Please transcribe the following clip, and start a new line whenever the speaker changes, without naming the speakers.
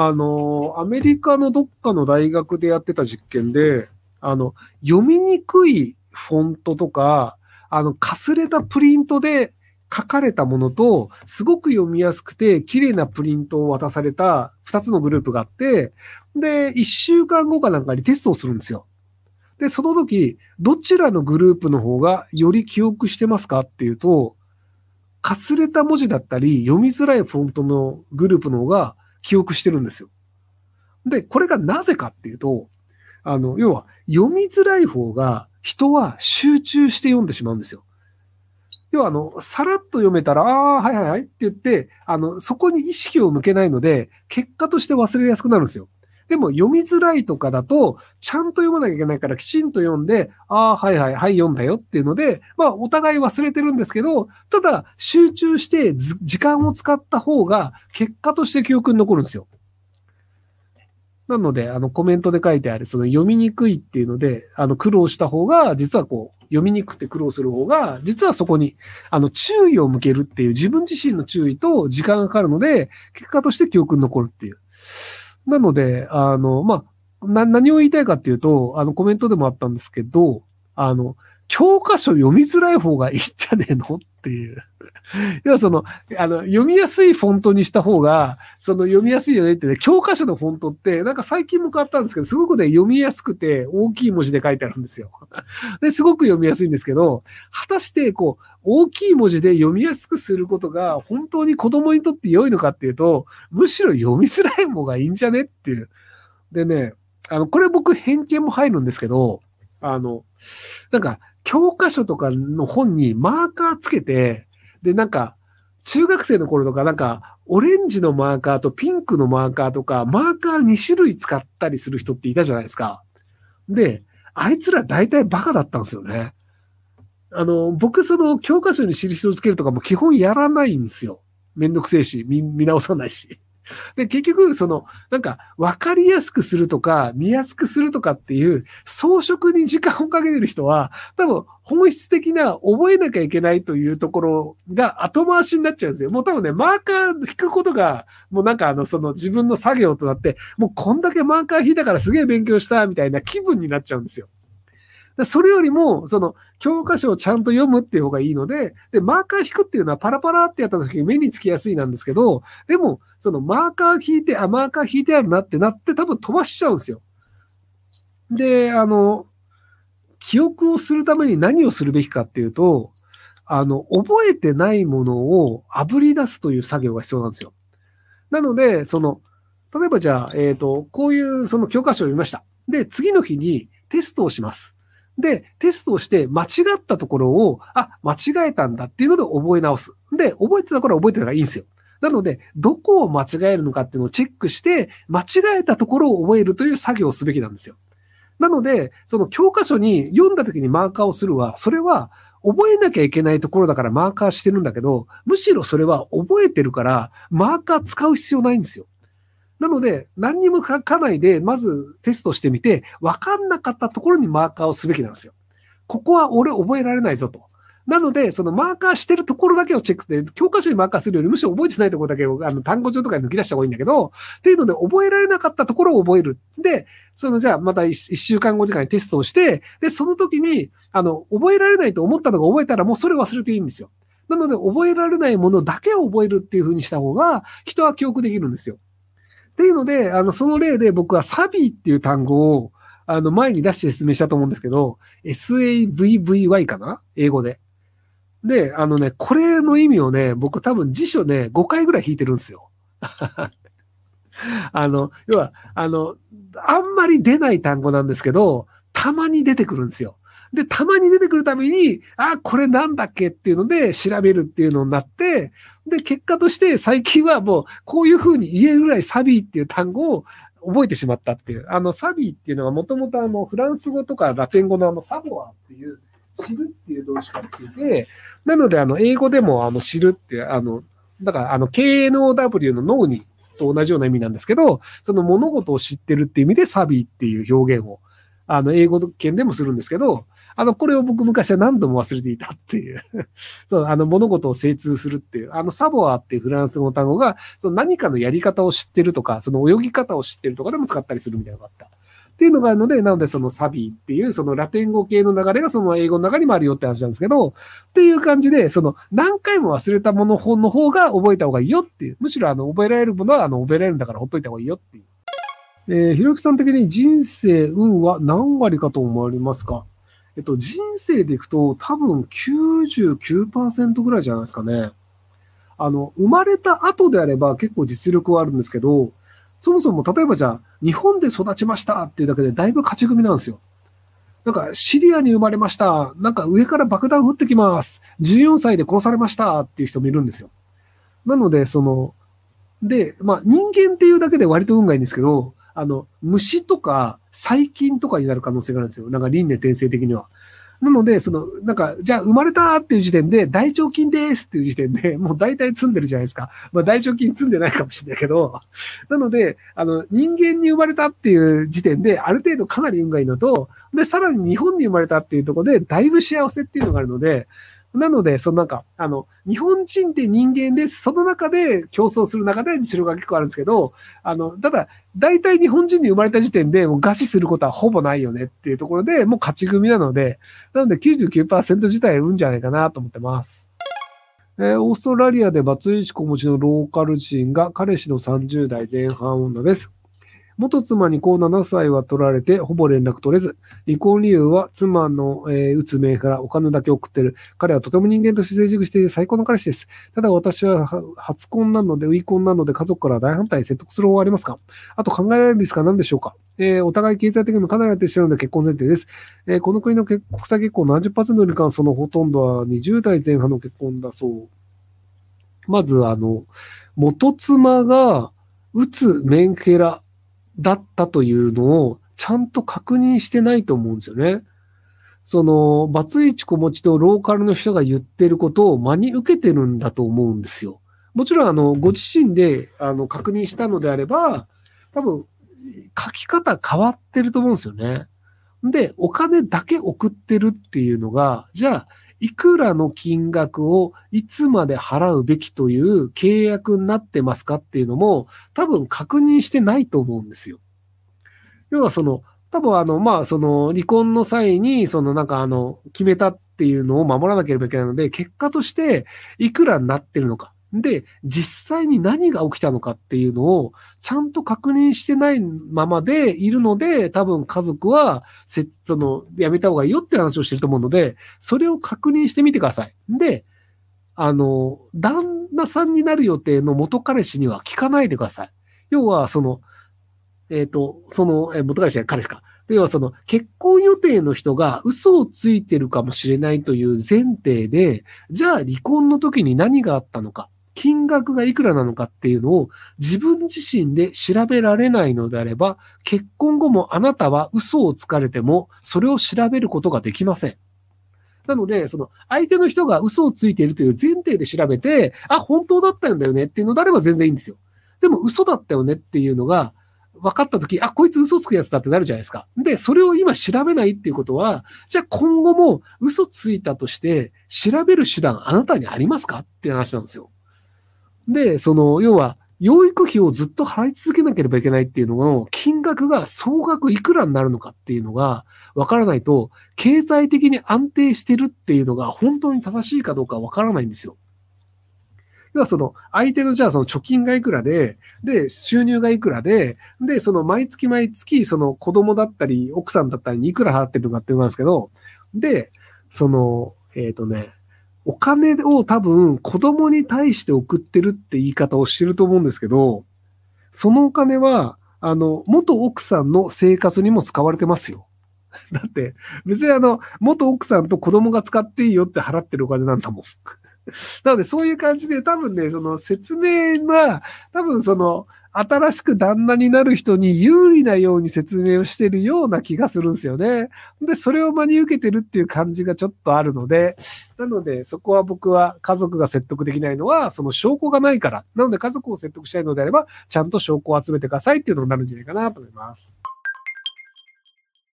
あの、アメリカのどっかの大学でやってた実験で、あの、読みにくいフォントとか、あの、かすれたプリントで書かれたものと、すごく読みやすくて綺麗なプリントを渡された2つのグループがあって、で、1週間後かなんかにテストをするんですよ。で、その時、どちらのグループの方がより記憶してますかっていうと、かすれた文字だったり、読みづらいフォントのグループの方が記憶してるんですよ。で、これがなぜかっていうと、あの、要は、読みづらい方が人は集中して読んでしまうんですよ。要は、あの、さらっと読めたら、ああ、はいはいはいって言って、あの、そこに意識を向けないので、結果として忘れやすくなるんですよ。でも読みづらいとかだと、ちゃんと読まなきゃいけないからきちんと読んで、ああ、はいはい、はい、読んだよっていうので、まあ、お互い忘れてるんですけど、ただ、集中して時間を使った方が、結果として記憶に残るんですよ。なので、あの、コメントで書いてある、その読みにくいっていうので、あの、苦労した方が、実はこう、読みにくくて苦労する方が、実はそこに、あの、注意を向けるっていう、自分自身の注意と時間がかかるので、結果として記憶に残るっていう。なので、あの、まあ、な、何を言いたいかっていうと、あの、コメントでもあったんですけど、あの、教科書読みづらい方がいいんじゃねえの？っていう。要はその、あの、読みやすいフォントにした方が、その読みやすいよねってね、教科書のフォントって、なんか最近も変わったんですけど、すごくね、読みやすくて大きい文字で書いてあるんですよ。で、すごく読みやすいんですけど、果たしてこう、大きい文字で読みやすくすることが本当に子供にとって良いのかっていうと、むしろ読みづらい方がいいんじゃねっていう。でね、あの、これ僕偏見も入るんですけど、あの、なんか、教科書とかの本にマーカーつけて、で、なんか、中学生の頃とか、なんか、オレンジのマーカーとピンクのマーカーとか、マーカー2種類使ったりする人っていたじゃないですか。で、あいつら大体バカだったんですよね。あの、僕その教科書に印をつけるとかも基本やらないんですよ。めんどくせえし、見見直さないし。で、結局、その、なんか、わかりやすくするとか、見やすくするとかっていう、装飾に時間をかけてる人は、多分、本質的な覚えなきゃいけないというところが後回しになっちゃうんですよ。もう多分ね、マーカー引くことが、もうなんかあの、その自分の作業となって、もうこんだけマーカー引いたからすげえ勉強したみたいな気分になっちゃうんですよ。それよりも、その、教科書をちゃんと読むっていう方がいいので、で、マーカー引くっていうのはパラパラってやった時に目につきやすいなんですけど、でも、そのマーカー引いて、あ、マーカー引いてあるなってなって多分飛ばしちゃうんですよ。で、あの、記憶をするために何をするべきかっていうと、あの、覚えてないものを炙り出すという作業が必要なんですよ。なので、その、例えばじゃあ、えっ、ー、と、こういうその教科書を読みました。で、次の日にテストをします。で、テストをして間違ったところを、あ、間違えたんだっていうので覚え直す。で、覚えてたから覚えてたらいいんですよ。なので、どこを間違えるのかっていうのをチェックして、間違えたところを覚えるという作業をすべきなんですよ。なので、その教科書に読んだ時にマーカーをするは、それは覚えなきゃいけないところだからマーカーしてるんだけど、むしろそれは覚えてるから、マーカー使う必要ないんですよ。なので、何にも書かないで、まずテストしてみて、分かんなかったところにマーカーをすべきなんですよ。ここは俺覚えられないぞと。なので、そのマーカーしてるところだけをチェックして、教科書にマーカーするよりむしろ覚えてないところだけをあの単語帳とかに抜き出した方がいいんだけど、っていうので覚えられなかったところを覚える。で、そのじゃあまた一週間後時間にテストをして、で、その時に、あの、覚えられないと思ったのが覚えたらもうそれ忘れていいんですよ。なので、覚えられないものだけを覚えるっていう風にした方が、人は記憶できるんですよ。っていうので、あの、その例で僕はサビーっていう単語を、あの、前に出して説明したと思うんですけど、savvy かな？英語で。で、あのね、これの意味をね、僕多分辞書ね、5回ぐらい引いてるんですよ。あの、要は、あの、あんまり出ない単語なんですけど、たまに出てくるんですよ。で、たまに出てくるために、あ、これなんだっけっていうので調べるっていうのになって、で、結果として最近はもう、こういうふうに言えるぐらいサビーっていう単語を覚えてしまったっていう。あの、サビーっていうのはもともとあの、フランス語とかラテン語のあの、サボアっていう、知るっていう動詞から来て、なのであの、英語でもあの、知るっていう、あの、だからあの、KNOW の脳にと同じような意味なんですけど、その物事を知ってるっていう意味でサビーっていう表現をあの、英語圏でもするんですけど、あの、これを僕昔は何度も忘れていたっていう そう、あの、物事を精通するっていう、あの、サボアっていうフランス語の単語が、その何かのやり方を知ってるとか、その泳ぎ方を知ってるとかでも使ったりするみたいなのがあった。っていうのがあるので、なのでそのサビっていう、そのラテン語系の流れがその英語の中にもあるよって話なんですけど、っていう感じで、その何回も忘れたもの本の方が覚えた方がいいよっていう。むしろあの、覚えられるものはあの、覚えられるんだからほっといた方がいいよっていう。えー、ひろきさん的に人生、運は何割かと思われますか？えっと、人生でいくと多分99%ぐらいじゃないですかね。あの、生まれた後であれば結構実力はあるんですけど、そもそも例えばじゃあ、日本で育ちましたっていうだけでだいぶ勝ち組なんですよ。なんか、シリアに生まれました。なんか上から爆弾降ってきます。14歳で殺されましたっていう人もいるんですよ。なので、その、で、まあ人間っていうだけで割と運がいいんですけど、あの、虫とか細菌とかになる可能性があるんですよ。なんか輪廻転生的には。なので、その、なんか、じゃあ生まれたっていう時点で、大腸菌ですっていう時点で、もう大体積んでるじゃないですか。まあ大腸菌積んでないかもしれないけど、なので、あの、人間に生まれたっていう時点で、ある程度かなり運がいいのと、で、さらに日本に生まれたっていうところで、だいぶ幸せっていうのがあるので、なので、そのなんか、あの、日本人って人間です。その中で競争する中で実力が結構あるんですけど、あの、ただ、大体日本人に生まれた時点でもう餓死することはほぼないよねっていうところで、もう勝ち組なので、なので99%自体うんじゃないかなと思ってます。えー、オーストラリアでバツイチ子持ちのローカル人が彼氏の30代前半女です。元妻にこう7歳は取られて、ほぼ連絡取れず、離婚理由は妻の、えー、打つ名からお金だけ送ってる。彼はとても人間として成熟していて最高の彼氏です。ただ私は初婚なので、ウィ婚なので家族から大反対、説得する方はありますか？あと考えられるリスクは何でしょうか？えー、お互い経済的にもかなり安定しているので結婚前提です。えー、この国の国際結婚70%の罹患、そのほとんどは20代前半の結婚だそう。まず、あの、元妻が、打つメンヘラだったというのをちゃんと確認してないと思うんですよね。その、バツイチ子持ちとローカルの人が言ってることを真に受けてるんだと思うんですよ。もちろん、あの、ご自身で、あの、確認したのであれば、多分、書き方変わってると思うんですよね。で、お金だけ送ってるっていうのが、じゃあ、いくらの金額をいつまで払うべきという契約になってますかっていうのも多分確認してないと思うんですよ。要はその、多分あの、まあその離婚の際にそのなんかあの、決めたっていうのを守らなければいけないので、結果としていくらになってるのか。で、実際に何が起きたのかっていうのをちゃんと確認してないままでいるので、多分家族は、せ、その、やめた方がいいよって話をしてると思うので、それを確認してみてください。で、あの、旦那さんになる予定の元彼氏には聞かないでください。要は、その、えっ、ー、と、その、え元彼氏は彼氏か。要はその結婚予定の人が嘘をついてるかもしれないという前提で、じゃあ離婚の時に何があったのか。金額がいくらなのかっていうのを自分自身で調べられないのであれば、結婚後もあなたは嘘をつかれても、それを調べることができません。なので、その相手の人が嘘をついているという前提で調べて、あ、本当だったんだよねっていうのであれば全然いいんですよ。でも嘘だったよねっていうのが分かったとき、あ、こいつ嘘つくやつだってなるじゃないですか。で、それを今調べないっていうことは、じゃあ今後も嘘ついたとして調べる手段あなたにありますかっていう話なんですよ。で、その、要は、養育費をずっと払い続けなければいけないっていうのの金額が総額いくらになるのかっていうのがわからないと、経済的に安定してるっていうのが本当に正しいかどうかわからないんですよ。要はその相手のじゃあその貯金がいくらで、で、収入がいくらで、で、その毎月毎月その子供だったり奥さんだったりにいくら払ってるのかっていうのなんですけど、で、その、えっ、ー、とね、お金を多分子供に対して送ってるって言い方をしてると思うんですけど、そのお金は、あの、元奥さんの生活にも使われてますよ。だって、別にあの、元奥さんと子供が使っていいよって払ってるお金なんだもん。なので、そういう感じで多分ね、その説明は、多分その、新しく旦那になる人に有利なように説明をしてるような気がするんですよね。で、それを真に受けてるっていう感じがちょっとあるので、なので、そこは僕は家族が説得できないのは、その証拠がないから。なので、家族を説得したいのであれば、ちゃんと証拠を集めてくださいっていうのになるんじゃないかなと思います。